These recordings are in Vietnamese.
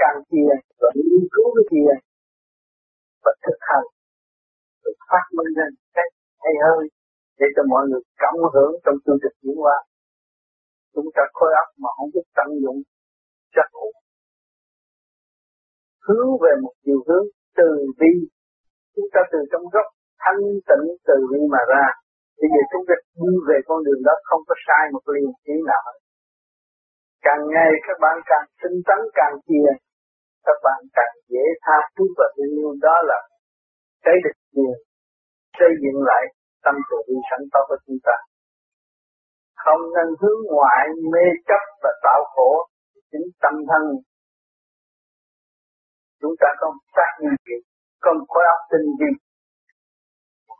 càng kia và nghiên cứu cái kia và thực hành rồi phát minh ra cách hay hơn để cho mọi người cộng hưởng trong chương trình diễn hóa. Chúng ta khối óc mà không biết tận dụng chắc ổn hướng về một chiều hướng từ bi. Chúng ta từ trong gốc thanh tịnh từ bi mà ra. Bây giờ chúng ta đi về con đường đó không có sai một liền chỉ nào càng ngày các bạn càng tinh tấn, càng chia các bạn càng dễ tha thứ và thương yêu. Đó là cái được nhiều xây dựng lại tâm từ bi sẵn có của chúng ta. Không nên hướng ngoại mê chấp và tạo khổ chính tâm thân. Chúng ta có xác nhiên gì? Có một khối óc tinh vi.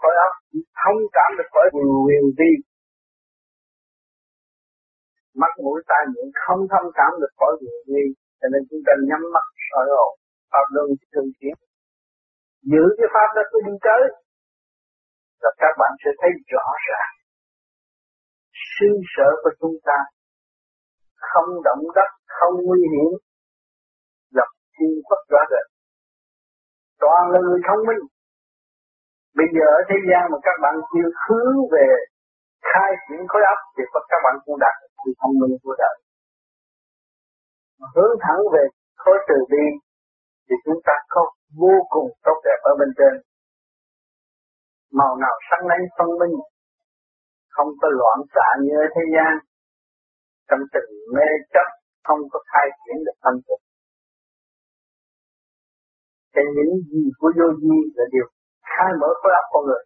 Khối óc thông cảm được khỏi quyền vi. Mắt mũi tai miệng không thông cảm được khỏi quyền vi. Cho nên chúng ta nhắm mắt soi hồn pháp luân thường chuyển giữ cái pháp đó cứ đi tới. Là các bạn sẽ thấy rõ ràng. Sư sở của chúng ta không động đất, không nguy hiểm. Lập thiên quốc rõ rệt. Toàn là người thông minh. Bây giờ ở thế gian mà các bạn chưa hướng về khai triển khối óc thì các bạn cũng đạt được sự thông minh của đời. Hướng thẳng về khối từ bi thì chúng ta có vô cùng tốt đẹp ở bên trên. Màu nào sáng lánh phân minh, không có loạn xạ như ở thế gian. Trong tình mê chấp, không có khai triển được tâm thức. Thì những gì của vô vi là điều khai mở khối óc con người.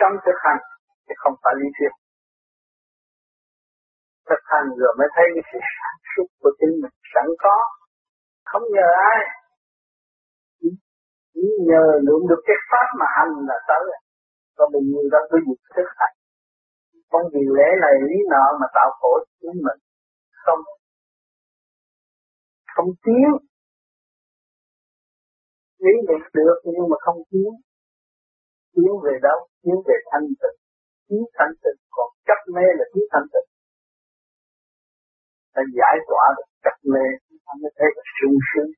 Trong thực hành thì không phải lý thuyết. Thực hành rồi mới thấy cái sự sản xuất của chính mình sẵn có không nhờ ai. Chỉ nhờ lượng được cái pháp mà hành là tới. Còn mình người đó cứ việc thức hành. Con vì lễ này lý nọ mà tạo khổ cho chính mình. Không. Không tiến lý niệm được nhưng mà không tiến tiến về đâu? Tiến về thanh tịnh. Tiến thanh tịnh. Còn chấp mê là tiến thanh tịnh. Ta giải tỏa được chấp mê ta mới thấy là sung sướng.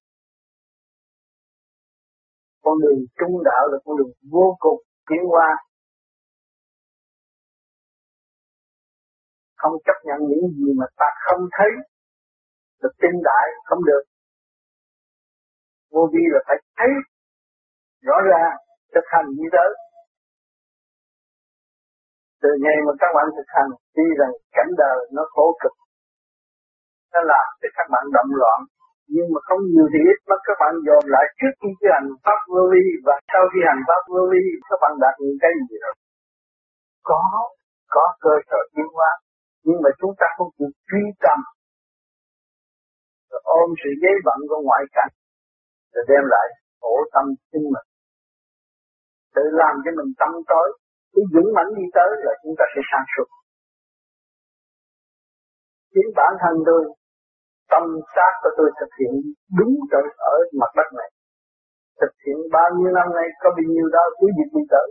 Con đường trung đạo là con đường vô cùng tiến hóa. Không chấp nhận những gì mà ta không thấy là tin đại không được. Vô vi là phải thấy rõ ràng thực hành như tới từ ngày mà các bạn thực hành, tuy rằng cảnh đời nó khổ cực nó làm cho các bạn động loạn. Nhưng mà không nhiều thì ít mà các bạn dồn lại trước khi thi hành pháp vô vi và sau khi hành pháp vô vi, các bạn đạt những cái gì rồi? Có có cơ sở tiến hóa. Nhưng mà chúng ta không chịu truy tâm rồi ôm sự giấy bận của ngoại cảnh, rồi đem lại khổ tâm chính mình tự làm cho mình tâm tối. Cứ dũng mãnh đi tới là chúng ta sẽ sang suốt. Chính bản thân tôi tâm sát của tôi thực hiện đúng rồi ở mặt đất này. Thực hiện bao nhiêu năm nay, có bao nhiêu đó cứ việc đi tới.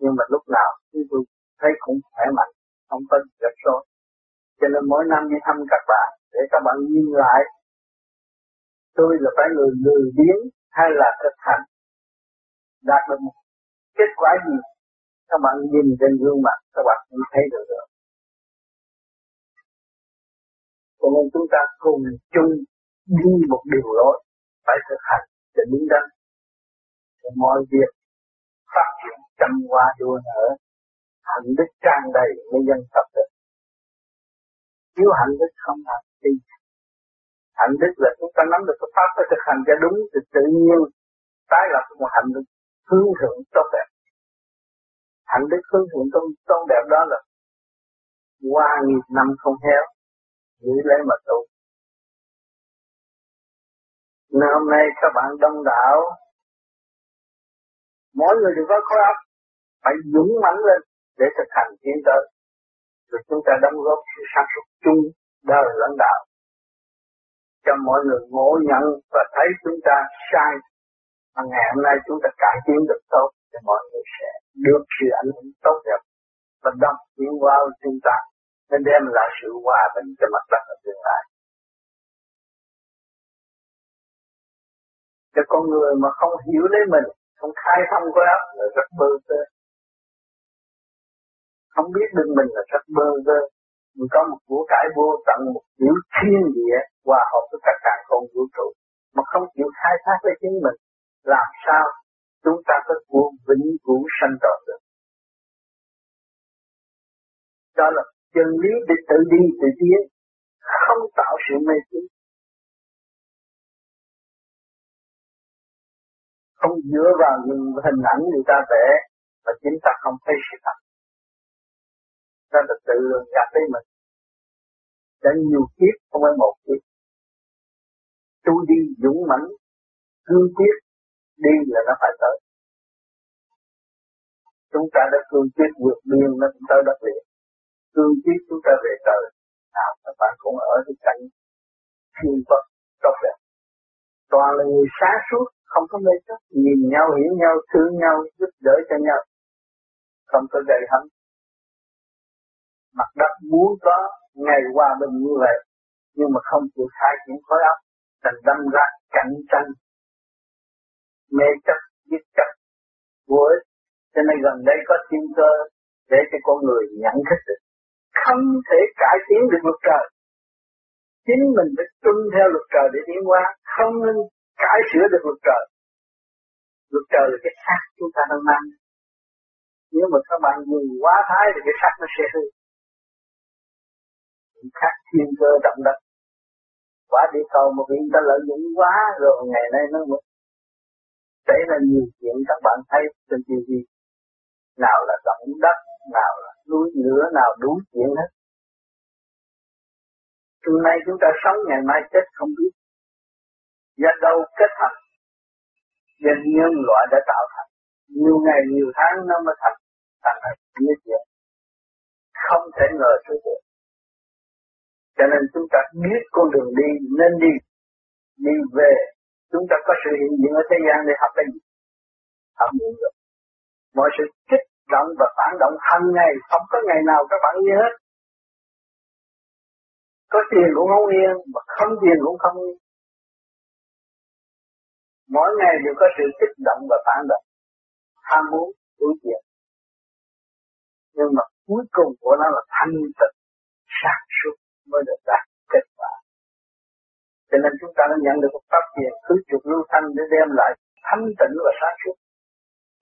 Nhưng mà lúc nào chúng tôi thấy cũng khỏe mạnh, không có gặp rối. Cho nên mỗi năm đi thăm các bạn, để các bạn nhìn lại. Tôi là phải người lười biếng hay là thực hành? Đạt được một kết quả gì? Các bạn nhìn trên gương mặt, các bạn cũng thấy được được cho nên chúng ta cùng chung đi một điều lối phải thực hành để đúng đắn. Để mọi việc phát triển trăm hoa đua nở hạnh đức tràn đầy mới dân tập được thiếu hạnh đức không làm gì hạnh đức là chúng ta nắm được cái pháp để thực hành cho đúng thì tự nhiên tái lập một hạnh đức hướng thượng tốt đẹp. Hạnh đức hướng thượng tốt, tốt đẹp đó là qua nghìn năm không héo giữ lấy mà tu. Nên hôm nay các bạn đông đảo. Mỗi người đều có khối óc. Phải dũng mãnh lên để thực hành tiến tới. Rồi chúng ta đóng góp sự sản xuất chung đời lãnh đạo. Cho mọi người ngộ nhận và thấy chúng ta sai. Mà ngày hôm nay chúng ta cải tiến được tốt, thì mọi người sẽ được sự ảnh hưởng tốt đẹp và đọc tiến vào chúng ta nên đem lại sự hòa bình cho mặt đất ở tương lai. Cho con người mà không hiểu lấy mình, không khai thông quá, là rất bơ vơ. Không biết được mình là rất bơ vơ. Mình có một của cải vô tận, một kiểu thiên địa hòa hợp với tất cả con vũ trụ. Mà không chịu khai thác lấy chính mình, làm sao chúng ta có của vĩnh cửu sanh tồn được? Đó là chân lý để tự đi tự tiến, không tạo sự mê tín. Không dựa vào những hình ảnh người ta vẽ, mà chính ta không thấy sự thật. Đó là tự lường gạt lấy mình. Đã nhiều kiếp, không phải một kiếp. Tu đi dũng mãnh, cương quyết, đi là nó phải tới. Chúng ta đã cương quyết vượt biên, nó cũng tới đất liền cương quyết chúng ta về trời. Nào, các bạn cũng ở cái cảnh thiên vật tốt đẹp toàn là người sáng suốt, không có mê chấp, nhìn nhau, hiểu nhau, thương nhau, giúp đỡ cho nhau. Không có gây hấn mặt đất muốn có, ngày hòa bình như vậy nhưng mà không chịu khai triển khối óc, thành đâm ra cạnh tranh. Mê chấp, giết chấp, vô ích. Cho nên gần đây có thiên cơ để cho con người nhận thức được không thể cải tiến được luật trời. Chính mình phải tuân theo luật trời để tiến hóa, không nên cải sửa được luật trời. Luật trời là cái xác chúng ta đang mang. Nếu mà các bạn dùng quá thái thì cái xác nó sẽ hư. Khác thiên cơ động đất. Quả địa cầu mà bị người ta lợi dụng quá rồi ngày nay nó mới Đấy là nhiều chuyện các bạn thấy trên TV nào là động đất, nào là núi lửa nào đủ chuyện hết. Hôm nay chúng ta sống ngày mai chết không biết. Do đâu kết thành do nhân loại đã tạo thành. Nhiều ngày nhiều tháng nó mới thành thành như vậy. Không thể ngờ sự được. Cho nên chúng ta biết con đường đi nên đi. Đi về, chúng ta có sự hiện diện ở thế gian để học cái gì? Học nhiều rồi, Mọi sự kích động và phản động hàng ngày, không có ngày nào các bạn yên hết. Có tiền cũng không yên, mà không tiền cũng không yên. Mỗi ngày đều có sự kích động và phản động, ham muốn, đối chuyện. Nhưng mà cuối cùng của nó là thanh tịnh, sáng suốt mới được đạt kết quả. Cho nên chúng ta đã nhận được một pháp tiền cứ trục lưu thanh để đem lại thanh tịnh và sáng suốt.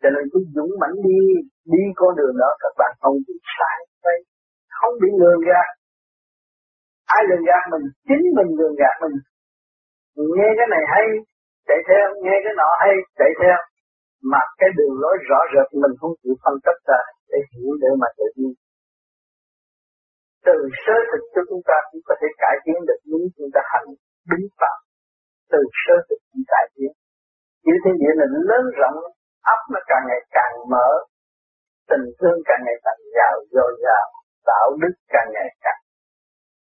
Cho nên cứ dũng mãnh đi, đi con đường đó các bạn không bị sai đây, không bị lường gạt. Ai lường gạt mình, chính mình lường gạt mình. Nghe cái này hay, chạy theo, nghe cái nọ hay, chạy theo. Mà cái đường lối rõ rệt mình không chịu phân tích ra để hiểu để mà tự nhiên từ sơ thực cho chúng ta cũng có thể cải tiến được những chúng ta hành đúng pháp từ sơ thực cũng cải tiến chữ thiên địa là lớn rộng ấp nó càng ngày càng mở, tình thương càng ngày càng giàu dồi dào, đạo đức càng ngày càng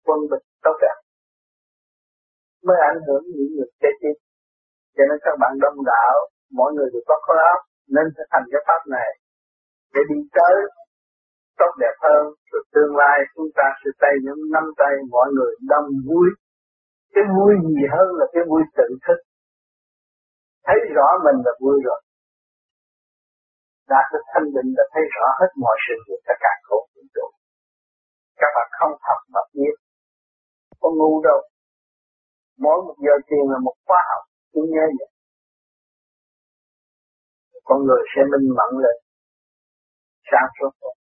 quân bình, tốt đẹp. Mới ảnh hưởng những người kế tiếp cho nên các bạn đông đạo mỗi người đều có khối óc, nên sẽ thành cái pháp này để đi tới tốt đẹp hơn. Rồi tương lai chúng ta sẽ tay những năm tay mọi người đông vui. Cái vui gì hơn là cái vui tự thức. Thấy rõ mình là vui rồi đạt được thanh định là thấy rõ hết mọi sự việc tất cả khổ vũ trụ các bạn không thật mà biết. Không ngu đâu. Mỗi một giờ tiền là một khóa học cứ nhớ vậy. Con người sẽ minh mẫn lên. Sáng suốt hơn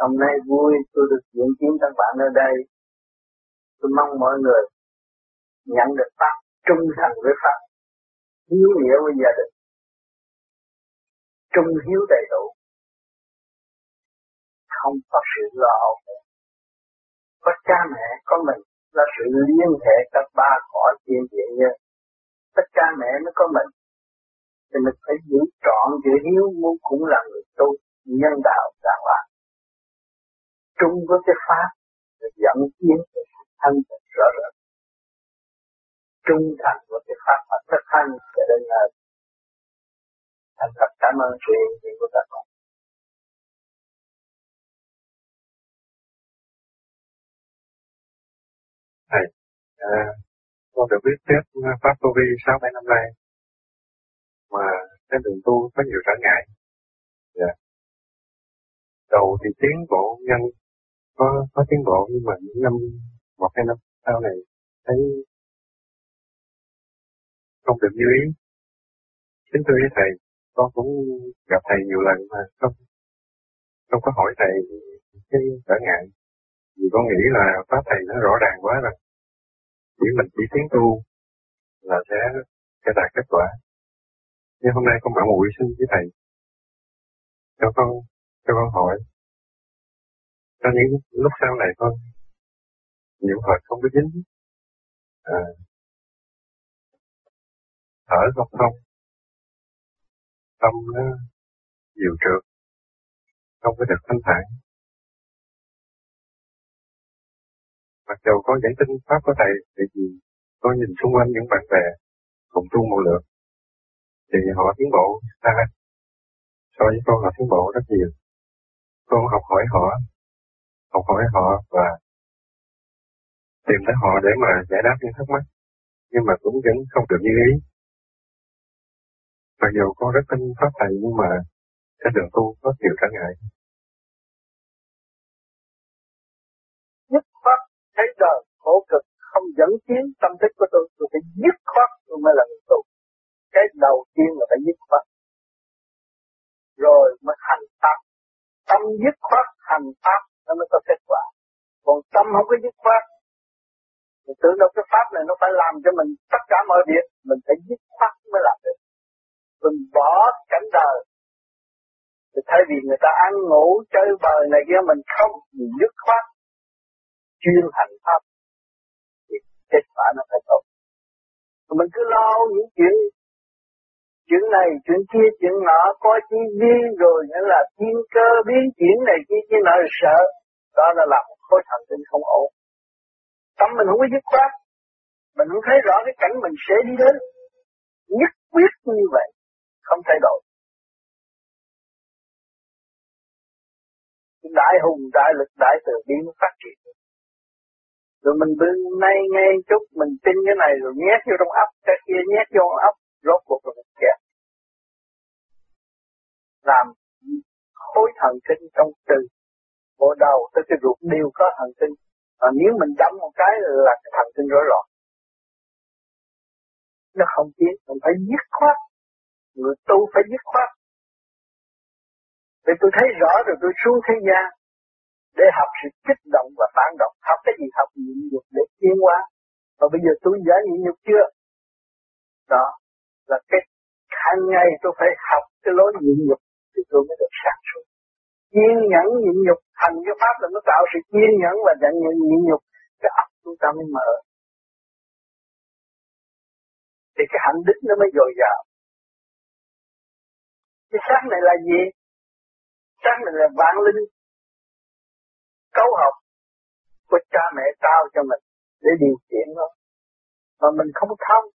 Hôm nay vui tôi được diễn kiến các bạn ở đây. Tôi mong mọi người nhận được Pháp, trung thành với Pháp, hiếu nghĩa với gia đình, trung hiếu đầy đủ, không có sự lo âu. Có cha mẹ, có mình là sự liên hệ các ba khỏi thiên địa như tất cha mẹ mới có mình. Thì mình phải giữ trọn chữ hiếu muốn cũng là người tu nhân đạo đàng hoàng trung với cái pháp để dẫn tiến cái thanh tịnh rõ rệt. Trung thành với cái pháp và thực hành sẽ đến nơi thành thật cảm ơn sự hiện diện của các bạn Thầy, à, con được biết tiếp à, Pháp tu Vi 6-7 năm nay mà cái đường tu có nhiều trở ngại. Dạ. Đầu thì tiến bộ nhanh, có có tiến bộ nhưng mà những năm một hai năm sau này thấy không được như ý. Chính tôi với thầy, con cũng gặp thầy nhiều lần mà không không có hỏi thầy cái trở ngại. Vì con nghĩ là pháp thầy nó rõ ràng quá rồi. Chỉ mình chỉ tiến tu là sẽ sẽ đạt kết quả. Nhưng hôm nay con bảo muội xin với thầy cho con cho con hỏi cho những lúc sau này con nhiều hồi không có dính à, thở không thông tâm nó nhiều trượt không có được thanh thản. Mặc dù có giải tinh pháp của thầy thì gì tôi nhìn xung quanh những bạn bè cùng tu một lượt thì họ tiến bộ xa so với con họ tiến bộ rất nhiều. Con học hỏi họ, học hỏi họ và tìm tới họ để mà giải đáp những thắc mắc, nhưng mà cũng vẫn không được như ý mặc dù con rất tin pháp thầy, nhưng mà cái đường tu có nhiều trở ngại. Nhất pháp thấy đời khổ cực, không dẫn tiến tâm thức của tôi tôi phải dứt khoát tôi mới là người tu. Cái đầu tiên là phải dứt khoát rồi mới hành pháp. Tâm dứt khoát hành pháp, nó mới có kết quả. Còn tâm không có dứt khoát thì tưởng đâu cái pháp này nó phải làm cho mình tất cả mọi việc, mình phải dứt khoát mới làm được mình bỏ cảnh đời. Thì thay vì người ta ăn, ngủ, chơi bời này kia, mình không mình dứt khoát chuyên hành pháp, thì kết quả nó phải tốt. Mình cứ lo những chuyện chuyện này, chuyện kia, chuyện nọ, có chi vi rồi nữa là thiên cơ biến chuyển này kia kia nọ sợ, đó là làm khối thần kinh không ổn. Tâm mình không có dứt khoát. Mình không thấy rõ cái cảnh mình sẽ đi đến. Nhất quyết như vậy không thay đổi. Đại hùng, đại lực, đại từ bi phát triển. Rồi mình bưng nay ngay chút, mình tin cái này rồi nhét vô trong ấp cái kia nhét vô trong ấp rốt cuộc rồi mình kẹt làm khối thần kinh trong từ, bộ đầu tới cái ruột đều có thần kinh. Và nếu mình đấm một cái là cái thần kinh rối loạn. Nó không tiến, mình phải dứt khoát người tu phải dứt khoát. Vì tôi thấy rõ rồi, tôi xuống thế gian để học sự kích động và phản động. Học cái gì? Học nhịn nhục để tiến hóa. Và bây giờ tôi đã nhịn nhục chưa? Đó là cái hàng ngày tôi phải học cái lối nhịn nhục thì tôi mới được sáng suốt. Kiên nhẫn nhịn nhục, thành cái pháp là nó tạo sự kiên nhẫn và nhận nhịn nhịn nhục. Cái óc chúng ta mới mở. Thì cái hạnh đức nó mới dồi dào cái xác này là gì? Xác này là vạn linh cấu học của cha mẹ trao cho mình để điều khiển nó. Mà mình không thông,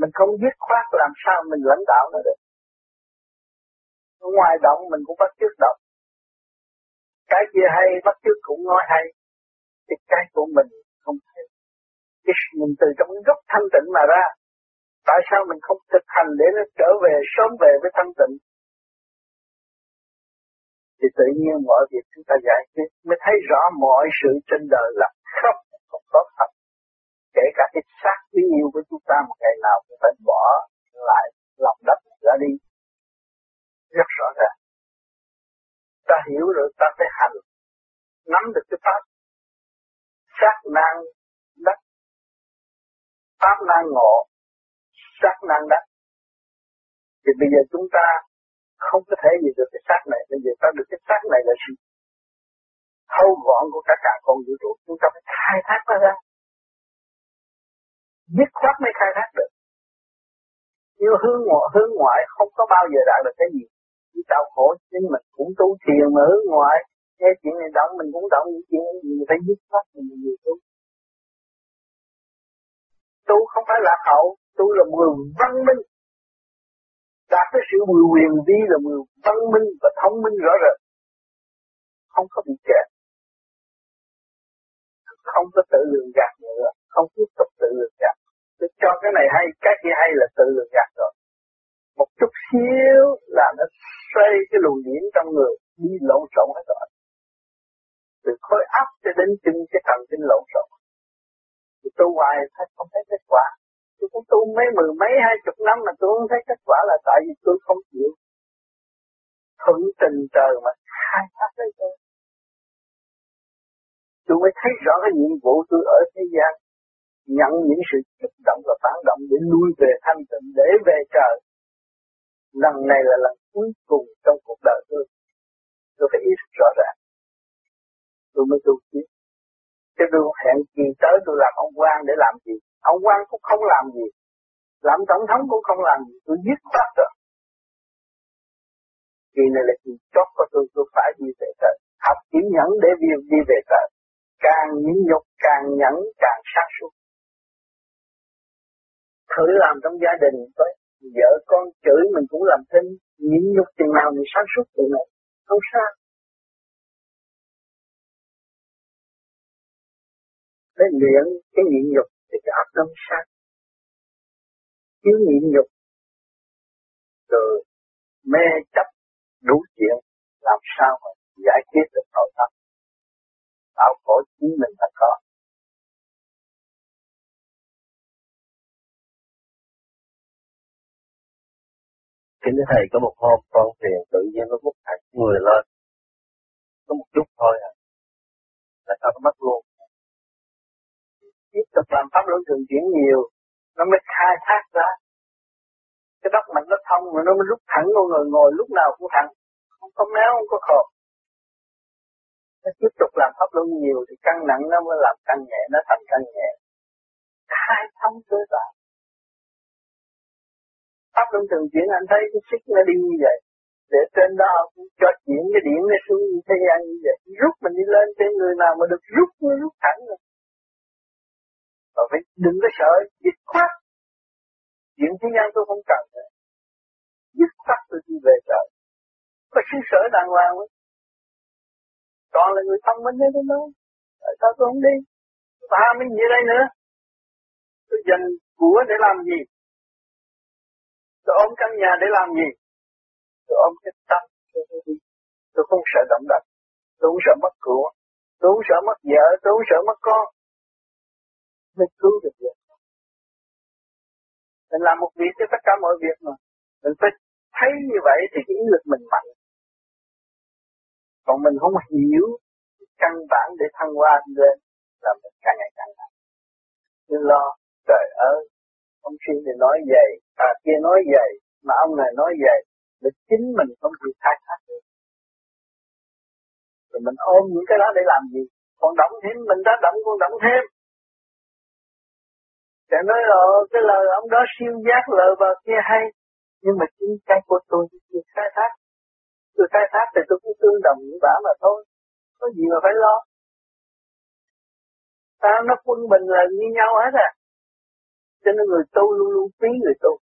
mình không dứt khoát làm sao mình lãnh đạo nó được. Ngoài động mình cũng bắt chước động. Cái kia hay, bắt chước cũng nói hay, thì cái của mình không thấy cái mình từ trong gốc thanh tịnh mà ra, tại sao mình không thực hành để nó trở về, sớm về với thanh tịnh? Thì tự nhiên mọi việc chúng ta giải quyết, mới thấy rõ mọi sự trên đời là không không có thật. Kể cả cái xác quý yêu của chúng ta một ngày nào cũng phải bỏ lại lòng đất ra đi. Rất rõ ràng. Ta hiểu rồi ta phải hành, nắm được cái pháp. Xác năng đất. Pháp năng ngộ. Xác năng đất. Thì bây giờ chúng ta không có thể gì được cái xác này bây giờ ta được cái xác này là gì? Thâu gọn của cả cả con vũ trụ. Chúng ta phải khai thác nó ra. Dứt khoát mới khai thác được. Nhưng hướng ngoại, hướng ngoại không có bao giờ đạt được cái gì. Chỉ đau khổ nhưng mình cũng tu thiền mà hướng ngoại. Nghe chuyện này động mình cũng động những chuyện gì mình phải dứt khoát mình nhiều tu. Tu không phải lạc hậu tu là người văn minh đạt tới sự mười quyền vi là mười văn minh và thông minh rõ rệt. Không có bị kẹt. Không có tự lường gạt nữa. Không tiếp tục tự lường gạt. Để cho cái này hay, cái kia hay là tự lường gạt rồi. Một chút xíu là nó xoay cái luồng điển trong người, đi lộn xộn hết rồi. Từ khối áp cho đến chân, cái thần kinh lộn xộn. Thì tôi hoài thấy không thấy kết quả tôi cũng tu mấy mười mấy, hai chục năm mà tôi không thấy kết quả là tại vì tôi không chịu. Thuận tình trời mà khai thác lấy tôi. Tôi mới thấy rõ cái nhiệm vụ tôi ở thế gian, nhận những sự kích động và phản động để lui về thanh tịnh, để về trời. Lần này là lần cuối cùng trong cuộc đời tôi. Tôi phải ý thức rõ ràng. Tôi mới tu tiếp chứ tôi hẹn kỳ tới tôi làm ông quan để làm gì? Ông quan cũng không làm gì. Làm tổng thống cũng không làm gì. Tôi giết khoát rồi. Kỳ này là kỳ chót của tôi tôi phải đi về trời. Học chỉ nhẫn để đi, đi về trời. Càng nhẫn nhục càng nhẫn càng sáng suốt. Thử làm trong gia đình với vợ con chửi mình cũng làm thêm nhẫn nhục chừng nào mình sáng suốt chừng này không sao. Để luyện cái nhịn nhục thì cái óc nó sáng thiếu nhịn nhục rồi mê chấp đủ chuyện làm sao mà giải quyết được nội tâm tạo khổ chính mình phải có Kính thưa Thầy, có một hôm con thiền tự nhiên nó bút hẳn người lên. Có một chút thôi à. Là sao nó mất luôn. Tiếp tục làm pháp luân thường chuyển nhiều, nó mới khai thác ra. Cái đất mạnh nó thông mà nó mới lúc thẳng con người ngồi lúc nào cũng thẳng. Không có méo, không có khổ. Nó tiếp tục làm pháp luân nhiều thì căng nặng nó mới làm căng nhẹ, nó thành căng nhẹ. Khai thông cơ bản pháp luân thường chuyển anh thấy cái xích nó đi như vậy để trên đó cho chuyển cái điện nó xuống thế gian như vậy rút mình đi lên trên người nào mà được rút nó rút thẳng rồi và phải đừng có sợ dứt khoát chuyện thế gian tôi không cần nữa dứt khoát tôi đi về trời có xứ sở đàng hoàng ấy. còn là người thông minh đấy, tôi nói tại sao tôi không đi ba mình như đây nữa tôi dành của để làm gì Tôi ôm căn nhà để làm gì? Tôi ôm cái tâm. Tôi không sợ động đất. Tôi không sợ mất của. Tôi không sợ mất vợ. Tôi không sợ mất con. Mình cứu được việc. Mình làm một việc cho tất cả mọi việc mà. Mình phải thấy như vậy thì cái ý lực mình mạnh. Còn mình không hiểu căn bản để thăng hoa lên là mình càng ngày càng nặng. Nên lo, trời ơi, ông xin thì nói vậy bà kia nói vậy mà ông này nói vậy để chính mình không chịu khai thác được rồi mình ôm những cái đó để làm gì còn động thêm mình đã động còn động thêm Chẳng nói là ờ, cái lời ông đó siêu giác lời vào kia hay nhưng mà chính cái của tôi chưa khai thác tôi khai thác thì tôi cũng tương đồng với bà mà thôi có gì mà phải lo ta nó quân bình là như nhau hết à cho nên người tu luôn luôn quý người tu.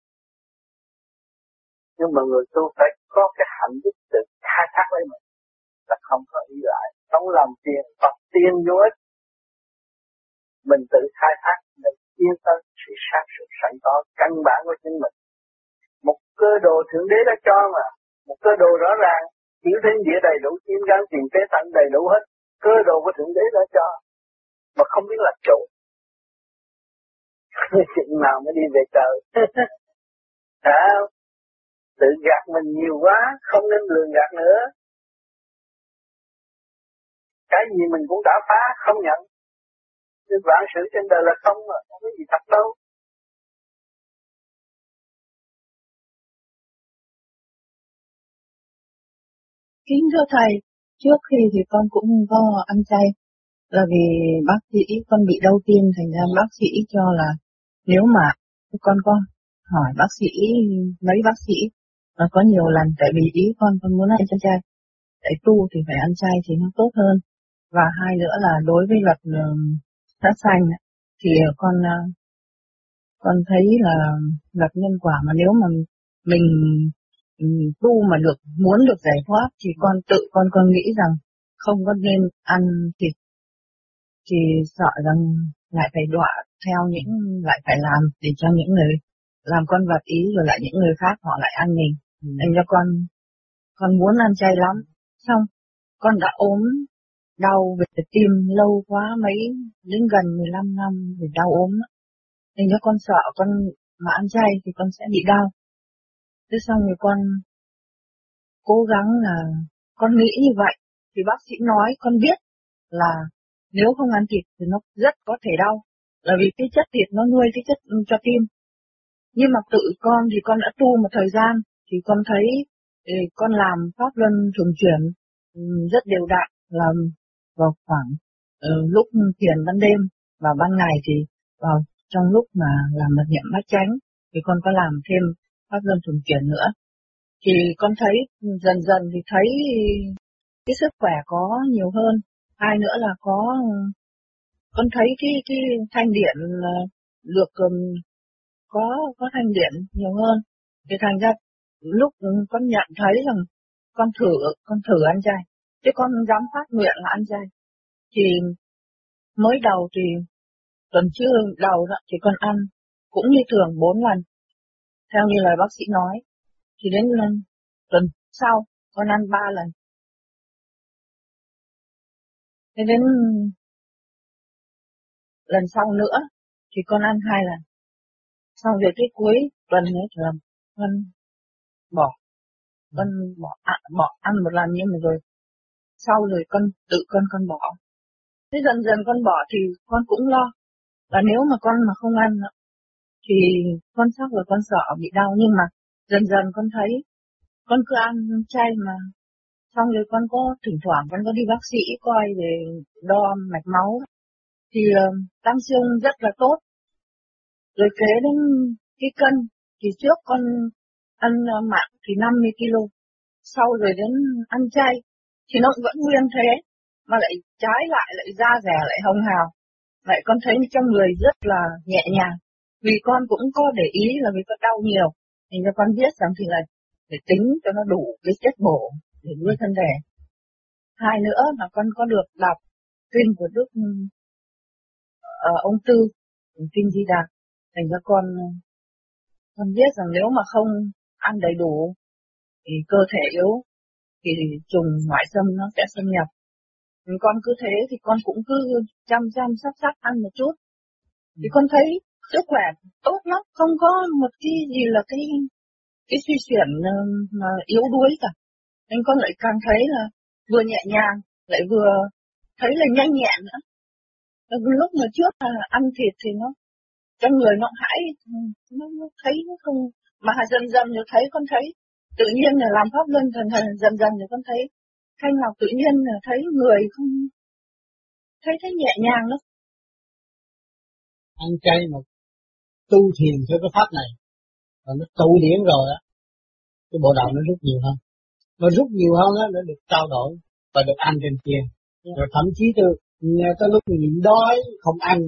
Nhưng mà người tu phải có cái hạnh đức tự khai thác lấy mình. Là không có ý lại. Không làm tiền, tập tiền vô ích. Mình tự khai thác, mình tiến tới sự sáng suốt sẵn có, căn bản của chính mình. Một cơ đồ Thượng Đế đã cho mà. Một cơ đồ rõ ràng, hiểu thiên địa đầy đủ, kim gan tiền tế tận đầy đủ hết. Cơ đồ của Thượng Đế đã cho. Mà không biết là chủ chuyện nào mới đi về trời à, tự gạt mình nhiều quá không nên lường gạt nữa cái gì mình cũng đã phá không nhận nhưng vạn sự trên đời là không mà không có gì thật đâu Kính thưa Thầy, trước khi thì con cũng có ăn chay, là vì bác sĩ con bị đau tim thành ra bác sĩ cho là nếu mà con có hỏi bác sĩ, mấy bác sĩ, nó có nhiều lần, tại vì ý con con muốn ăn chay chay. Để tu thì phải ăn chay thì nó tốt hơn. Và hai nữa là đối với luật sát xanh thì con con thấy là luật nhân quả mà nếu mà mình tu mà được muốn được giải thoát thì con tự con con nghĩ rằng không có nên ăn thịt thì sợ rằng lại phải đọa theo những lại phải làm để cho những người làm con vật ý rồi lại những người khác họ lại ăn mình. Ừ. Nên cho con con muốn ăn chay lắm. Xong con đã ốm đau về tim lâu quá mấy, đến gần 15 năm về đau ốm. Nên cho con sợ con mà ăn chay thì con sẽ bị đau. Thế xong rồi con cố gắng là, con nghĩ như vậy, thì bác sĩ nói con biết là nếu không ăn thịt thì nó rất có thể đau, là vì cái chất thịt nó nuôi cái chất cho tim nhưng mà tự con thì con đã tu một thời gian, thì con thấy thì con làm pháp luân thường chuyển ừ, rất đều đặn, là vào khoảng uh, lúc thiền ban đêm và ban ngày thì vào trong lúc mà làm mật niệm bát chánh thì con có làm thêm pháp luân thường chuyển nữa. Thì con thấy dần dần thì thấy cái sức khỏe có nhiều hơn. Hai nữa là có con thấy cái cái thanh điện ờ, được có có thanh điện nhiều hơn. Thì thành ra lúc con nhận thấy rằng con thử con thử ăn chay chứ con dám phát nguyện là ăn chay. Thì mới đầu thì tuần trước đầu đó thì con ăn cũng như thường bốn lần. Theo như lời bác sĩ nói thì đến lần tuần sau con ăn ba lần. Thế đến lần sau nữa thì con ăn hai lần. Sau rồi cái cuối tuần ấy thì làm con bỏ con bỏ à, bỏ ăn một lần nhưng mà rồi sau rồi con tự con con bỏ. Thế dần dần con bỏ thì con cũng lo. Và nếu mà con mà không ăn thì con sắp rồi con sợ bị đau. Nhưng mà dần dần con thấy con cứ ăn chay mà. Xong rồi con có thỉnh thoảng con có đi bác sĩ coi về đo mạch máu. Thì uh, tăng xương rất là tốt. Rồi kế đến cái cân thì trước con ăn ờ, mặn thì 50 kg sau rồi đến ăn chay thì nó vẫn nguyên thế mà lại trái lại lại da rẻ lại hồng hào lại con thấy trong người rất là nhẹ nhàng vì con cũng có để ý là vì con đau nhiều thì cho con biết rằng thì là để tính cho nó đủ cái chất bổ để nuôi thân thể. Hai nữa là con có được đọc kinh của Đức uh, ông Tư, kinh Di Đà, thành ra con con biết rằng nếu mà không ăn đầy đủ thì cơ thể yếu thì trùng ngoại xâm nó sẽ xâm nhập. Con cứ thế thì con cũng cứ chăm chăm sắp sắp ăn một chút. Thì con thấy sức khỏe tốt lắm, không có một cái gì là cái cái suy chuyển ờ, mà yếu đuối cả. Nên con lại càng thấy là vừa nhẹ nhàng, lại vừa thấy là nhanh nhẹn nữa. Ờ, lúc mà trước là ăn thịt thì nó, trong người nó hãi, ừ, nó, nó thấy nó không, mà dần dần nó thấy con thấy, tự nhiên là làm pháp luân dần dần dần dần rồi con thấy, thanh lọc tự nhiên là thấy người không, thấy thấy nhẹ nhàng lắm. Ăn chay mà tu thiền theo cái pháp này, và nó tụ điển rồi á, cái bộ đạo nó rút nhiều hơn mà rút nhiều hơn á nó được trao đổi và được ăn trên kia yeah. rồi thậm chí từ tới lúc mình đói không ăn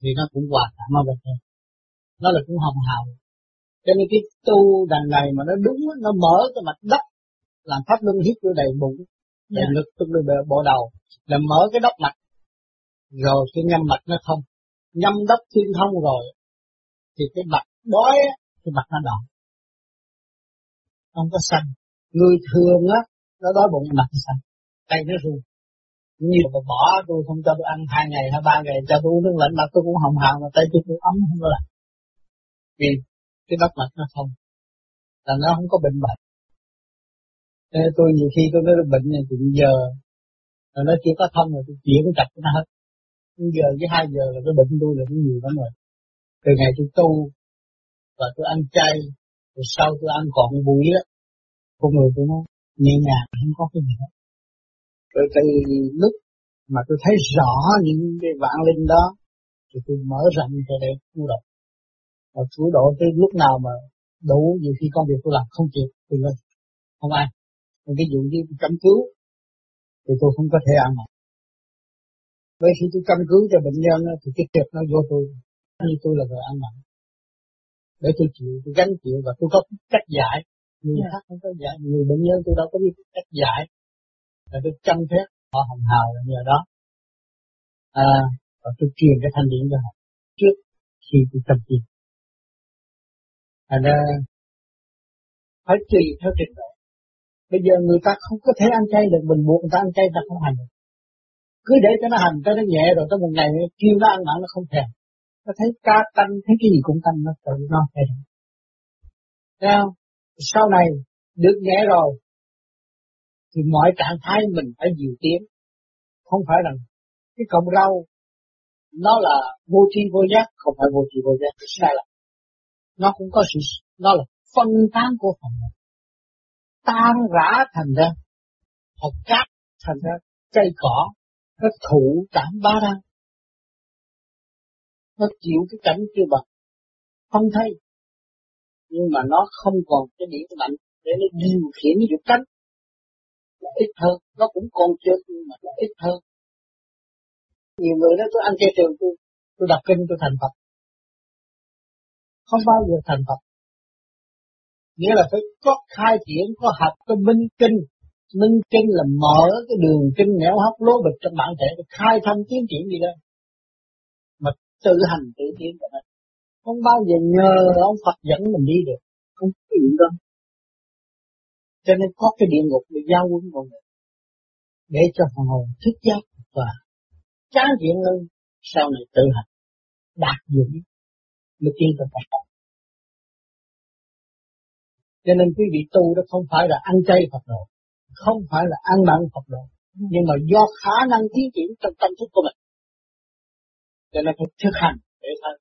thì nó cũng hòa cảm mà vậy nó là cũng hồng hào cho nên cái tu đằng này mà nó đúng nó mở cái mạch đất làm pháp luân hít vô đầy bụng đầy yeah. lực tức là bộ đầu là mở cái đốc mạch. Rồi cái nhâm mạch nó thông nhâm đốc thiên thông rồi thì cái mạch đói cái mạch nó đỏ. Không có xanh. Người thường á nó đói bụng mặt xanh tay nó run. Như mà bỏ tôi không cho tôi ăn hai ngày hay ba ngày cho tôi nước lạnh mặt tôi cũng hồng hào mà tay tôi cũng ấm không có làm. Vì cái đất mạch nó không, là nó không có bệnh bệnh. Nên tôi nhiều khi tôi nói bệnh này thì giờ, rồi nó chưa có thông rồi, tôi chuyển cái chặt nó hết. Giờ với hai giờ là cái bệnh tôi là cũng nhiều lắm rồi. Từ ngày tôi tu và tôi ăn chay, rồi sau tôi ăn còn bụi đó, con người tôi nó nhẹ nhàng, không có cái gì hết. Rồi từ lúc mà tôi thấy rõ những cái vạn linh đó, thì tôi mở rộng cho để cứu độ và cứu độ tới lúc nào mà đủ nhiều khi công việc tôi làm không kịp tôi lên không ai. Còn ví dụ như cấp cứu thì tôi không có thể ăn mà. Bởi khi tôi cấp cứu cho bệnh nhân thì cái việc nó vô tôi. Như tôi là người ăn mặn. Để tôi chịu tôi gánh chịu và tôi có cách giải. Người yeah. Dạ. khác không có giải người bệnh nhân tôi đâu có biết cách giải. Là tôi chăm phép họ hồng hào là nhờ đó. À, và tôi truyền cái thanh điển cho họ. Trước khi tôi tâm tiền. Thành ra phải tùy theo trình độ. Bây giờ người ta không có thể ăn chay được, mình buộc người ta ăn chay ta không hành được. Cứ để cho nó hành cho nó nhẹ rồi tới một ngày kêu nó ăn mặn nó không thèm. Nó thấy cá tanh, thấy cái gì cũng tanh nó tự nó thèm. Thấy không? Sau này được nhẹ rồi thì mọi trạng thái mình phải dịu tiến. Không phải rằng cái cọng rau nó là vô tri vô giác, không phải vô tri vô giác, sai lầm. Nó cũng có sự, nó là phân tán của phần hồn tan rã thành ra hoặc cát thành ra cây cỏ nó thụ cảm ba đăng nó chịu cái cảnh chưa bằng không thấy nhưng mà nó không còn cái điểm mạnh để nó điều khiển được cánh. Nó ít hơn nó cũng còn chưa nhưng mà nó ít hơn. Nhiều người nói tôi ăn chay trường tôi tôi đọc kinh tôi thành Phật không bao giờ thành Phật. Nghĩa là phải có khai triển, có học, có minh kinh. Minh kinh là mở cái đường kinh nẻo hấp lố bịch trong bản thể khai thông tiến triển gì đó mà tự hành tự tiến cho mình không bao giờ nhờ ông Phật dẫn mình đi được. Không chịu đâu. Cho nên có cái địa ngục để giao quân mọi người. Để cho phần hồn thức giác và tráng diện hơn sau này tự hành. Đạt dụng mới tiến tới Phật cho nên quý vị tu đó không phải là ăn chay Phật độ, không phải là ăn mặn Phật độ, nhưng mà do khả năng tiến triển trong tâm thức của mình. Cho nên phải thực hành để thôi.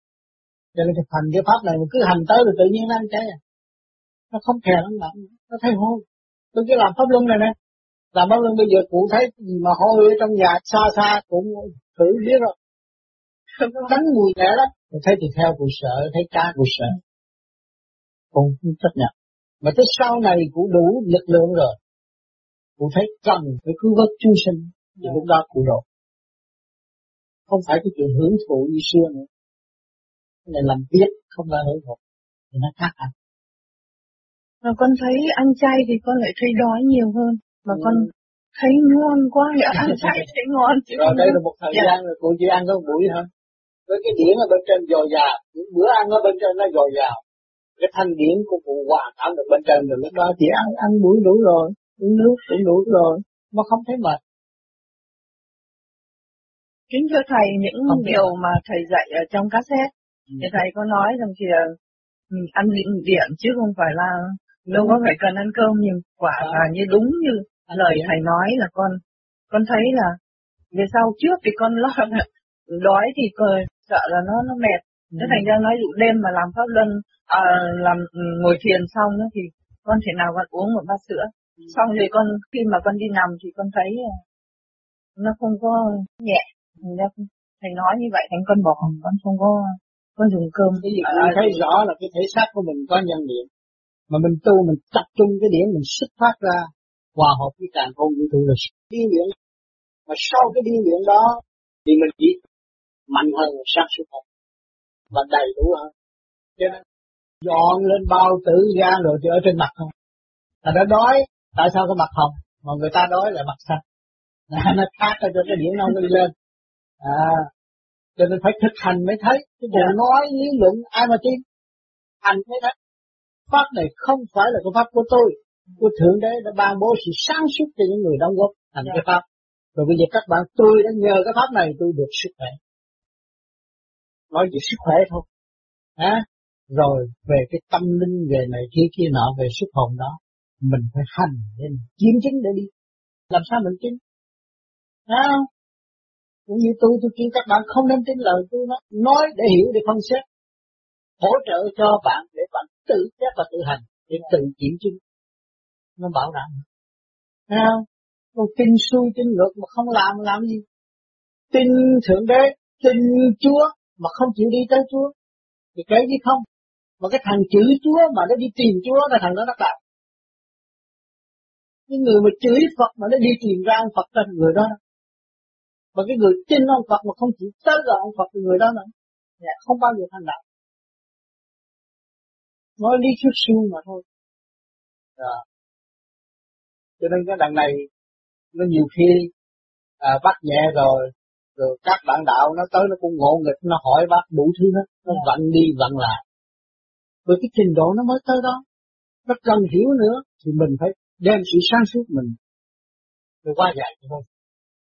Cho nên thực hành cái pháp này mà cứ hành tới rồi tự nhiên nó ăn chay à. Nó không thèm ăn mặn, nó thấy hôi. Tôi cứ làm pháp luân này nè. Làm pháp luân bây giờ cụ thấy gì mà hôi ở trong nhà xa xa cũng thử biết rồi. Đánh mùi nhẹ lắm. Thấy thì theo cụ sợ, thấy ca cụ sợ. Cũng không chấp nhận. Mà tới sau này cũng đủ lực lượng rồi. Cũng thấy cần phải cứu vớt chúng sinh. Thì lúc đó cụ độ. Không phải cái chuyện hưởng thụ như xưa nữa. Cái này làm biết không phải hưởng thụ. Thì nó khác hẳn. Mà con thấy ăn chay thì con lại thấy đói nhiều hơn. Mà ừ. con thấy ngon quá ăn chay thấy ngon. Chứ rồi đây là một thời dạ. gian rồi cô chỉ ăn có buổi thôi. Với cái điển ở bên trên dồi dào, những bữa ăn ở bên trên nó dồi dào cái thanh điển của cụ hòa cảm được bên trên rồi lúc đó chỉ ăn ăn buổi đủ rồi uống nước cũng đủ rồi mà không thấy mệt kính thưa thầy những không điều biết. mà thầy dạy ở trong cassette ừ. thì thầy có nói rằng thì ừ, ăn điện điện chứ không phải là đâu có phải cần ăn cơm nhưng quả à. là như đúng như lời thầy nói là con con thấy là về sau trước thì con lo đói thì sợ là nó nó mệt. Ừ. thế thành ra nói dụ đêm mà làm pháp luân à, làm ừ, ngồi thiền xong đó thì con thể nào con uống một bát sữa. Ừ. xong rồi con khi mà con đi nằm thì con thấy ờ, nó không có nhẹ. Thầy nói như vậy thành con bỏ con không có có dùng cơm. Cái gì à, thấy rõ là cái thể xác của mình có nhân điện mà mình tu mình tập trung cái điểm mình xuất phát ra hòa hợp với càng không vũ trụ là điên luyện mà sau cái điên luyện đó thì mình chỉ mạnh hơn sáng suốt hơn và đầy đủ hơn. Cho nên dọn lên bao tử gan rồi thì ở trên mặt không? Ta đã đói tại sao có mặt hồng mà người ta đói là mặt xanh. Nó khác cho cái điểm nó đi lên. À cho nên phải thực hành mới thấy. Cái bộ yeah. nói lý luận ai mà tin. Hành mới thấy pháp này không phải là cái pháp của tôi. Của thượng đế đã ban bố sự sáng suốt cho những người đóng góp thành yeah. cái pháp. Rồi bây giờ các bạn tôi đã nhờ cái pháp này tôi được sức khỏe nói về sức khỏe thôi. À, rồi về cái tâm linh về này kia kia nọ về xuất hồn đó mình phải hành để mình chiếm chính để đi. Làm sao mình chính Thấy cũng như tôi tôi kêu các bạn không nên tin lời tôi nói. Nói để hiểu để phân xét. Hỗ trợ cho bạn để bạn tự giác và tự hành để tự kiểm chứng nó bảo đảm. Thấy không Còn tin xuôi tin ngược mà không làm làm gì? Tin thượng đế tin chúa mà không chịu đi tới chúa thì cái gì không mà cái thằng chửi Chúa mà nó đi tìm Chúa là thằng đó đắc đạo. Cái người mà chửi Phật mà nó đi tìm ra ông Phật là người đó. Mà cái người tin ông Phật mà không chịu tới gần ông Phật là người đó nữa. Dạ, không bao giờ thành đạo. Nói lý thuyết suông mà thôi. À. Cho nên cái đằng này nó nhiều khi à, bắt nhẹ rồi rồi các bạn đạo nó tới nó cũng ngộ nghịch nó hỏi bác đủ thứ hết nó Dạ. vặn đi vặn lại. Với cái trình độ nó mới tới đó. Nó cần hiểu nữa thì mình phải đem sự sáng suốt mình rồi qua giải thôi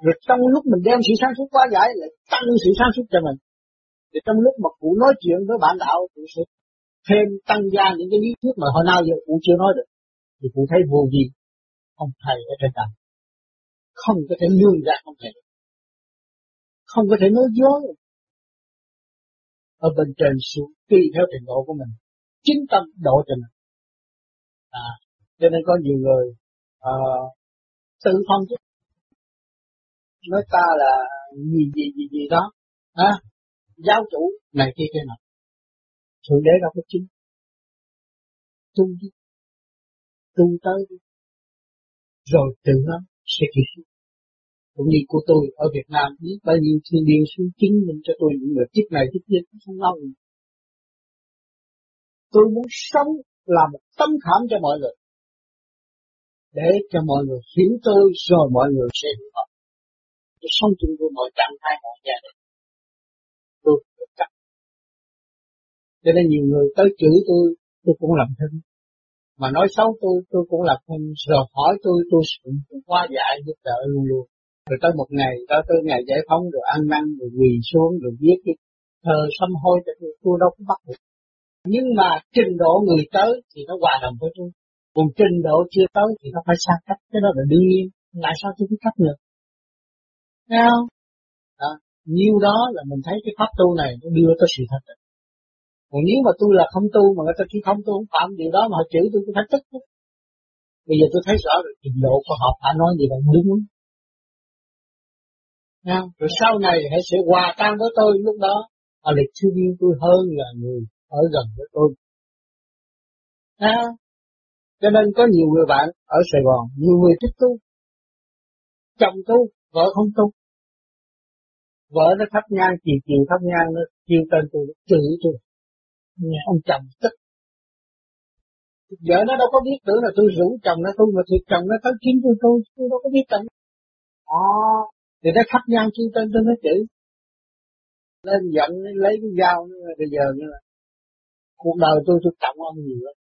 rồi trong lúc mình đem sự sáng suốt qua giải lại tăng sự sáng suốt cho mình. Thì trong lúc mà cụ nói chuyện với bạn đạo cụ sẽ thêm tăng gia những cái lý thuyết mà hồi nào giờ cụ chưa nói được. Thì cụ thấy vô gì ông thầy ở trên trời không có thể lương ra ông thầy không có thể nói dối. Ở bên trên xuống tùy theo trình độ của mình. Chính tâm độ cho mình. À cho nên có nhiều người uh, tự phong chứ nói ta là gì gì gì gì đó. À, giáo chủ này kia kia nào thượng đế đâu có chính tu đi. Tu tới đi. Rồi tự nó sẽ kịp cũng như của tôi ở Việt Nam biết bao nhiêu thiên điên xuống chứng minh cho tôi những người chức này chức kia không lâu tôi muốn sống là một tâm khảm cho mọi người, để cho mọi người hiểu tôi rồi mọi người sẽ hiểu tôi. Tôi sống chung với mọi trạng thái, mọi gia đình. Tôi được chắc cho nên nhiều người tới chửi tôi tôi cũng làm thinh mà nói xấu tôi tôi cũng làm thinh rồi hỏi tôi tôi cũng qua giải, giúp đỡ luôn luôn rồi tới một ngày, tới tới ngày giải phóng, rồi ăn năn, rồi quỳ xuống, rồi viết cái thơ sâm hôi cho tôi tôi đâu có bắt được. Nhưng mà trình độ người tới thì nó hòa đồng với tôi còn trình độ chưa tới thì nó phải xa cách, cái đó là đương nhiên. Tại sao tôi cứ cách được thấy không? Đó. nhiêu đó là mình thấy cái pháp tu này nó đưa tới sự thật. Còn nếu mà tôi là không tu mà người ta chỉ không tu, không phạm điều đó mà họ chửi tôi tôi phải tức bây giờ tôi thấy rõ rồi, trình độ của họ phải nói gì là đúng Nha. Rồi sau này hãy sẽ hòa tan với tôi lúc đó họ lại thương yêu tôi hơn là người ở gần với tôi. À, Cho nên có nhiều người bạn ở Sài Gòn, nhiều người thích tu. Chồng tu, vợ không tu. Vợ nó thắp nhang, chiều chiều thắp nhang, nó kêu tên tôi, chửi tôi. Nghe ông chồng tức. Vợ nó đâu có biết tưởng là tôi rủ chồng nó tu, mà thiệt chồng nó tới kiếm tôi tôi, tôi đâu có biết chồng. À, thì nó thắp nhang kêu tên tôi nó chửi. Lên giận lấy cái dao, bây giờ như là cuộc đời tôi tôi trọng ông nhiều lắm.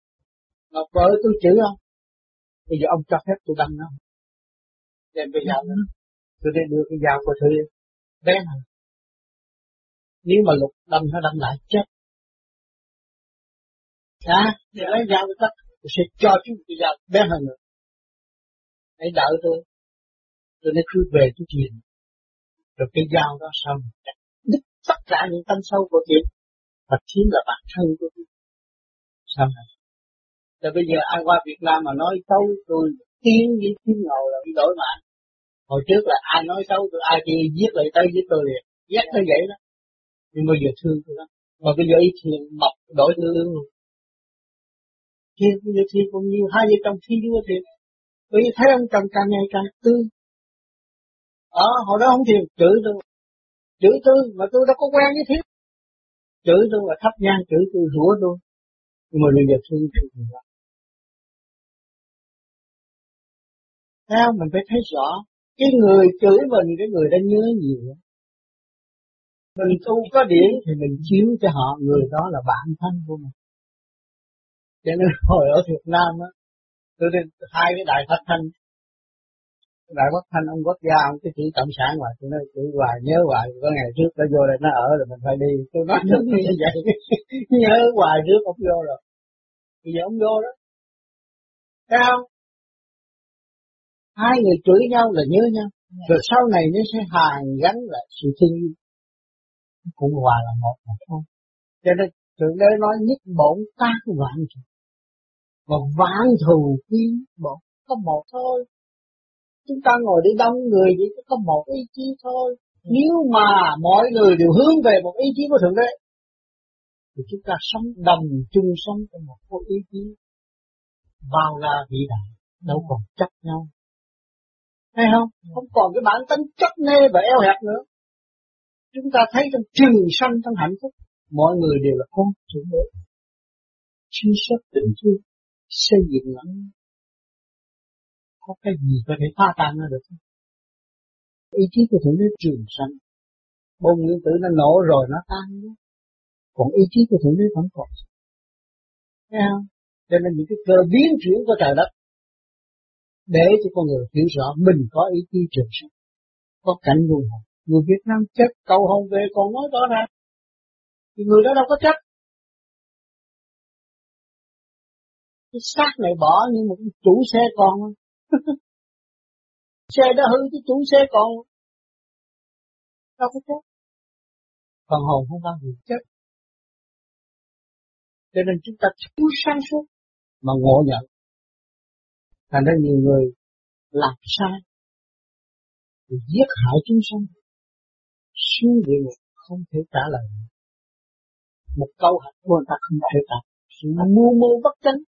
Mà vợ tôi chửi không bây giờ ông cho phép tôi đâm nó. Đem cái dao nữa tôi đi đưa cái dao của thư. Bé mà nếu mà lục đâm nó đâm lại chết. À để lấy dao tôi cắt tôi sẽ cho chú cái dao. Bé hơn nữa. Hãy đợi tôi. Tôi nói cứ về tôi chuyện rồi cái dao đó xong đứt tất cả những tâm sâu của chuyện và chính là bản thân của tôi sao này rồi bây giờ ai qua Việt Nam mà nói xấu tôi tiếng với tiếng ngầu là bị đổi mạng. Hồi trước là ai nói xấu tôi, ai kia giết lại tới giết tôi liền. Ghét nó vậy đó. Nhưng bây giờ thương tôi lắm. Mà bây giờ ý thiền mọc đổi lương luôn. thiên bây giờ thiên cũng như hai vợ chồng thiên đua thiệt Bởi vì thấy ông chồng càng ngày càng tươi. Ờ, hồi đó không thiền, chửi tôi. Chửi tôi, mà tôi đâu có quen với thiền. Chửi tôi là thấp nhang chửi tôi, rủa tôi. Nhưng mà bây giờ thương tôi lắm. Sao mình phải thấy rõ cái người chửi mình cái người đã nhớ nhiều mình tu có điển thì mình chiếu cho họ người đó là bạn thân của mình cho nên hồi ở Việt Nam á tôi đi hai cái đại phát thanh đại quốc thanh, ông quốc gia, ông cái chữ cộng sản mà tôi nói chữ hoài, nhớ hoài, có ngày trước nó vô đây, nó ở rồi mình phải đi. Tôi nói đúng như vậy, nhớ hoài trước ông vô rồi. Bây giờ ông vô đó. Thấy không hai người chửi nhau là nhớ nhau. Rồi sau này nó sẽ hàn gắn lại sự thương yêu cũng hòa là một mà thôi. Cho nên thượng đế nói nhất bổn tác vạn thù. Và vạn thù kiến bổn, có một thôi ta ngồi đi đông người chỉ có một ý chí thôi nếu mà mọi người đều hướng về một ý chí của thượng đế thì chúng ta sống đồng chung sống trong một cái ý chí bao la vĩ đại đâu còn chấp nhau Thấy không? Không còn cái bản tính chấp nê và eo hẹp nữa. Chúng ta thấy trong trường sanh trong hạnh phúc, mọi người đều là con thượng đế. Suy xét tình thương, xây dựng lẫn có cái gì có thể phá tan nó được? Ý chí của thượng đế trường sanh, bom nguyên tử nó nổ rồi nó tan còn ý chí của thượng đế vẫn còn. Thấy không? Cho nên những cái cơ biến chuyển của trời đất để cho con người hiểu rõ mình có ý chí trường sanh có cảnh luân hồi người Việt Nam chết cầu hồn về còn nói rõ ra thì người đó đâu có chết? Cái xác này bỏ như một chủ xe con xe đã hư cái chủ xe còn đâu có chết phần hồn không bao giờ chết. Cho nên chúng ta thiếu sáng suốt. mà ngộ nhận. Thành ra nhiều người làm sai thì giết hại chúng sanh xuống địa ngục không thể trả lời. Một câu hạnh của người ta không thể trả sự mưu mô bất chánh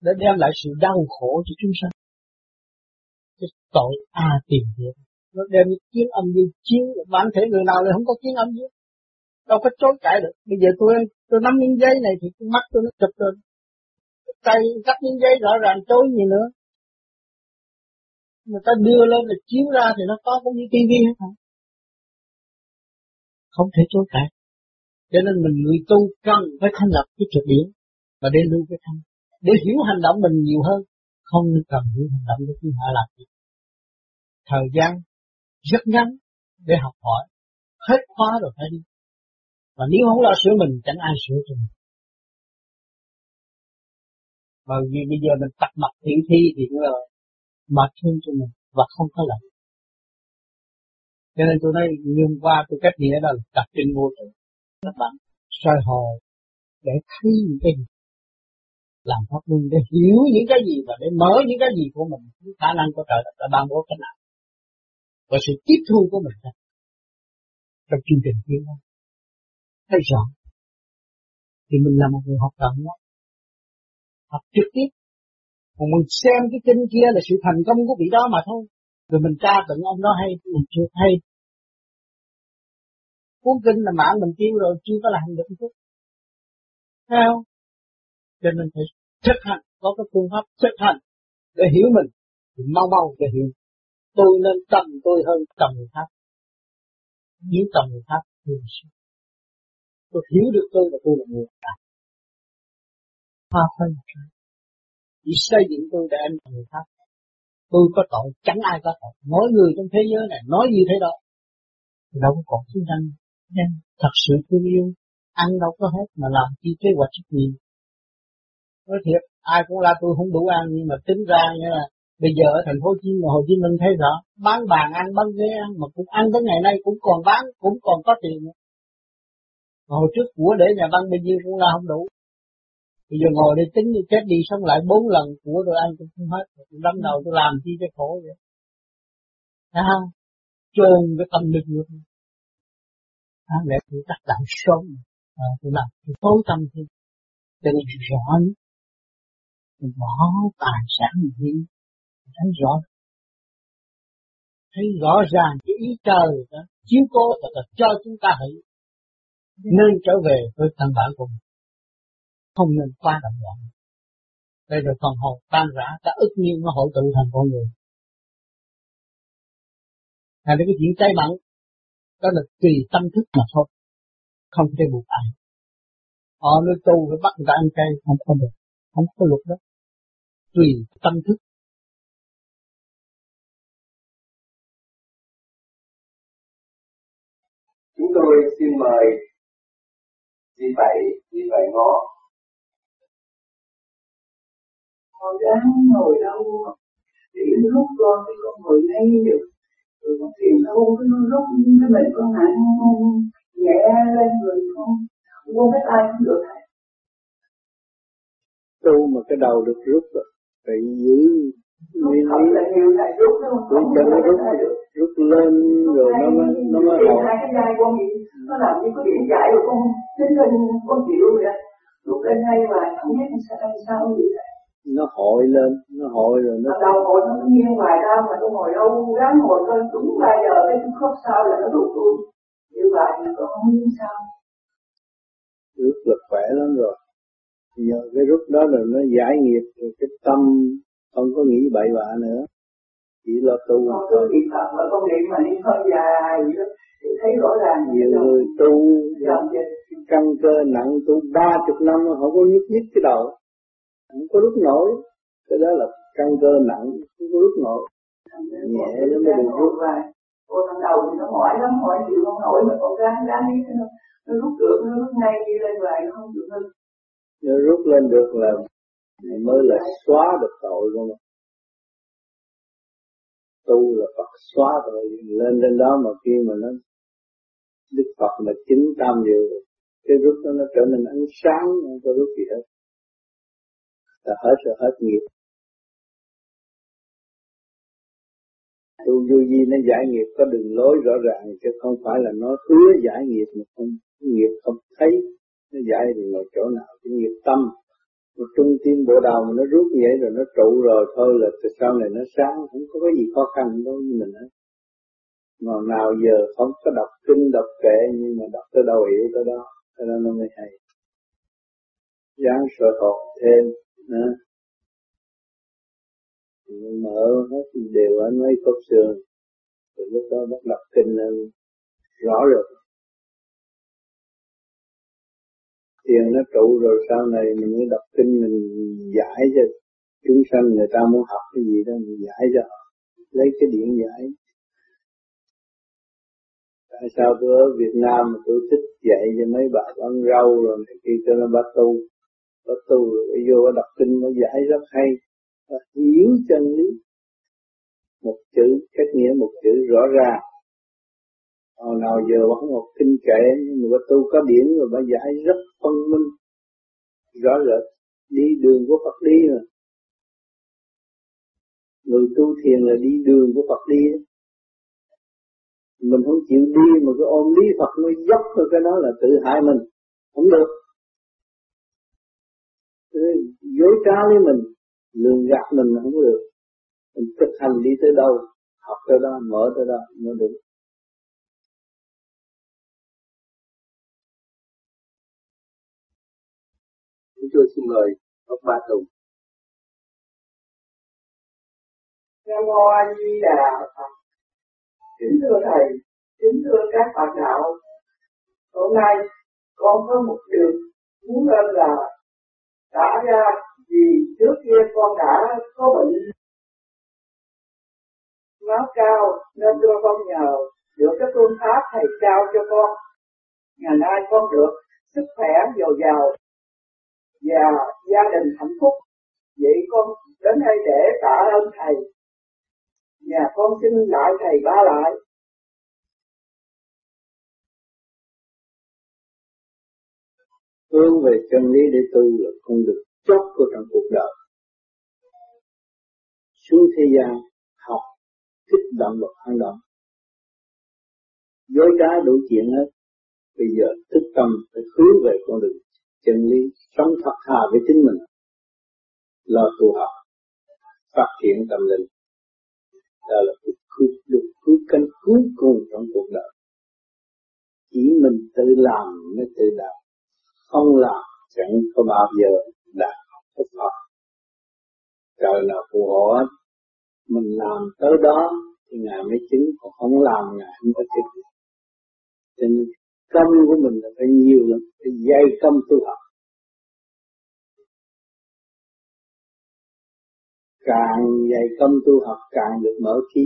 để đem lại sự đau khổ cho chúng sanh cái tội a à, tìm hiểu. Nó đem cái kiến âm dương chiến bản thể người nào lại không có kiến âm dương đâu có chối cãi được. Bây giờ tôi tôi nắm miếng giấy này thì cái mắt tôi nó chụp lên. Tay cắt miếng giấy rõ ràng chối gì nữa? Người ta đưa lên là chiếu ra thì nó có cũng như tivi hết hả? Không thể chối cãi. Cho nên mình người tu cần phải thành lập cái trực điểm và để lưu cái thân để hiểu hành động mình nhiều hơn không cần những hành động của chúng hạ làm. Gì thời gian rất ngắn để học hỏi. Hết khóa rồi phải đi. Và nếu không lo sửa mình, chẳng ai sửa cho mình. Bởi vì bây giờ mình tập mặt thiện thi thì nó là mệt thương cho mình và không có lợi. Cho nên tôi nói, nhưng qua tôi cách nghĩa đó là tập trên vô tự các bạn soi hồ để thấy những cái làm pháp luân để hiểu những cái gì và để mở những cái gì của mình. Khả năng của trời đất đã ban bố cái nào. Và sự tiếp thu của mình trong chương trình tiến hóa thấy rõ thì mình là một người học tập đó. Học trực tiếp. Còn mình xem cái kinh kia là sự thành công của vị đó mà thôi. Rồi mình tra tận ông đó hay, mình chưa hay cuốn kinh là mạng mình tiêu rồi, chưa có làm được chút. Sao cho nên phải thực hành, có cái phương pháp thực hành để hiểu mình. Thì mau mau để hiểu. Tôi nên tầm tôi hơn tầm người khác. Nếu tầm người khác thì tôi hiểu được tôi là tôi là người khác. Hoa phân chỉ xây dựng tôi để anh người khác. Tôi có tội, chẳng ai có tội. Mỗi người trong thế giới này nói gì thế đó. Đâu có còn chiến tranh nên thật sự thương yêu, ăn đâu có hết mà làm chi kế hoạch trách nhiệm nói thiệt ai cũng là tôi không đủ ăn nhưng mà tính ra như là bây giờ ở thành phố Hồ Chí Minh, Hồ Chí Minh thấy rõ bán bàn ăn bán ghế ăn mà cũng ăn tới ngày nay cũng còn bán cũng còn có tiền. Mà hồi trước của để nhà văn bao nhiêu cũng là không đủ. Bây giờ ngồi đây tính như chết đi sống lại bốn lần của tôi ăn cũng không hết. Tôi đâm đầu tôi làm chi cho khổ vậy. À, chôn cái tâm lực được à, mẹ tôi chắc đạo sớm. À, tôi làm tôi tối tâm thì cho nên rõ nhất bỏ tài sản mình đi thấy rõ. Thấy rõ ràng cái ý trời đó, chiếu cố là cho chúng ta hãy nên trở về với thân bản của mình. Không nên quá động loạn. Đây rồi phần hồn tan rã, ta ức nhiên nó hội tụ thành con người. Là cái chuyện chay mặn đó là tùy tâm thức mà thôi. Không thể buộc ai. Họ nơi tu phải bắt người ta ăn chay, không có được không có luật đó. Tùy tâm thức. Chúng tôi xin mời chị bảy chị bảy ngó. Con ráng ngồi đâu? Thì lúc con thì con ngồi ngay được. Rồi con tìm đâu cái nó rút cái mình con nặng nhẹ lên người con không biết ai cũng được. thầy tu mà cái đầu được rút rồi phải giữ nguyên lý. Rút cho nó rút rút. lên rồi nó mới nó mới hồi. nó làm như cái điện giải rồi con tính lên con chịu vậy rút lên hay mà không biết sao sao vậy nó hội lên nó hội rồi nó đầu hội nó nghiêng ngoài ra mà tôi ngồi đâu ráng ngồi thôi đúng ba giờ cái khớp sau là nó đụng tôi như vậy thì có không biết sao. Rất là khỏe lắm rồi giờ cái rút đó rồi nó giải nghiệp rồi cái tâm không có nghĩ bậy bạ nữa. Chỉ lo tu con cứ niệm phật mà con niệm mà niệm hơi dài vậy đó thì thấy rõ ràng nhiều người tu căn cơ nặng tu ba chục năm họ có nhúc nhích cái đầu. Không có rút nổi. Cái đó là căn cơ nặng không có rút nổi. Nhẹ nó mới được rút. cô thằng đầu thì nó mỏi lắm mỏi chịu không nổi mà con gái ráng đi nó rút được nó rút ngay đi lên hoài nó không được hơn nếu rút lên được là mới là xóa được tội luôn. Tu là Phật xóa rồi lên lên đó mà khi mà nó Đức Phật là chính tam diệu, cái rút nó nó trở nên ánh sáng không có rút gì hết. Là hết rồi hết nghiệp. Tu vô vi nó giải nghiệp, có đường lối rõ ràng chứ không phải là nó hứa giải nghiệp mà không nghiệp không thấy nó dạy được ở chỗ nào cái nghiệp tâm, một trung tim bộ đầu mà nó rút vậy rồi nó trụ rồi, thôi là từ sau này nó sáng, không có cái gì khó khăn đối với mình hết. Mà nào giờ không có đọc kinh, đọc kệ, nhưng mà đọc tới đâu hiểu tới đó cho nên nó mới hay. Dáng sợ học thêm nữa mở hết đều ở mấy cốc xương từ lúc đó bắt đọc kinh lên rõ rồi. Tiền nó trụ rồi sau này mình mới đọc kinh, mình giải cho chúng sanh, người ta muốn học cái gì đó mình giải cho lấy cái điện giải. Tại sao tôi ở Việt Nam mà tôi thích dạy cho mấy bà ăn rau rồi này kia, cho nó bắt tu bắt tu rồi vô đọc kinh nó giải rất hay. Và hiểu chân lý. Một chữ, cách nghĩa một chữ rõ ràng. Hồi nào giờ vẫn một kinh kệ, nhưng mà tu có điển rồi bà giải rất phân minh. Rõ rệt, đi đường của Phật đi mà. Người tu thiền là đi đường của Phật đi. Mình không chịu đi mà cứ ôm lý Phật nó dốc rồi cái đó là tự hại mình. Không được. Dối trá với mình, lường gạt mình không được. Mình thực hành đi tới đâu, học tới đó, mở tới đó, mới được. Người xin mời ông Ba Tùng. Nam Mô A Di Đà Phật. Kính thưa Thầy, kính thưa các bạn đạo. Hôm nay con có một điều muốn lên là đã ra vì trước kia con đã có bệnh. Máu cao nên tôi con nhờ được cái phương pháp thầy trao cho con. Ngày nay con được sức khỏe dồi dào và gia đình hạnh phúc. Vậy con đến đây để tạ ơn thầy. Và con xin lại thầy ba lại. Hướng về chân lý để tu là con được chót của trong cuộc đời. Xuống thế gian học, thích động vật phản động. Dối trá đủ chuyện hết. Bây giờ thức tâm phải hướng về con đường chân lý sống thật thà với chính mình lo tu học phát triển tâm linh. Đó là cuộc cứu, được cứu cánh cuối cùng trong cuộc đời. Chỉ mình tự làm mới tự đạt không làm chẳng có bao giờ đạt được Phật trời nào phù hộ mình làm tới đó thì ngài mới chứng, còn không làm ngài không có chứng. Cho nên công của mình là phải nhiều lắm, phải dày công tu học. Càng dày công tu học, càng được mở trí.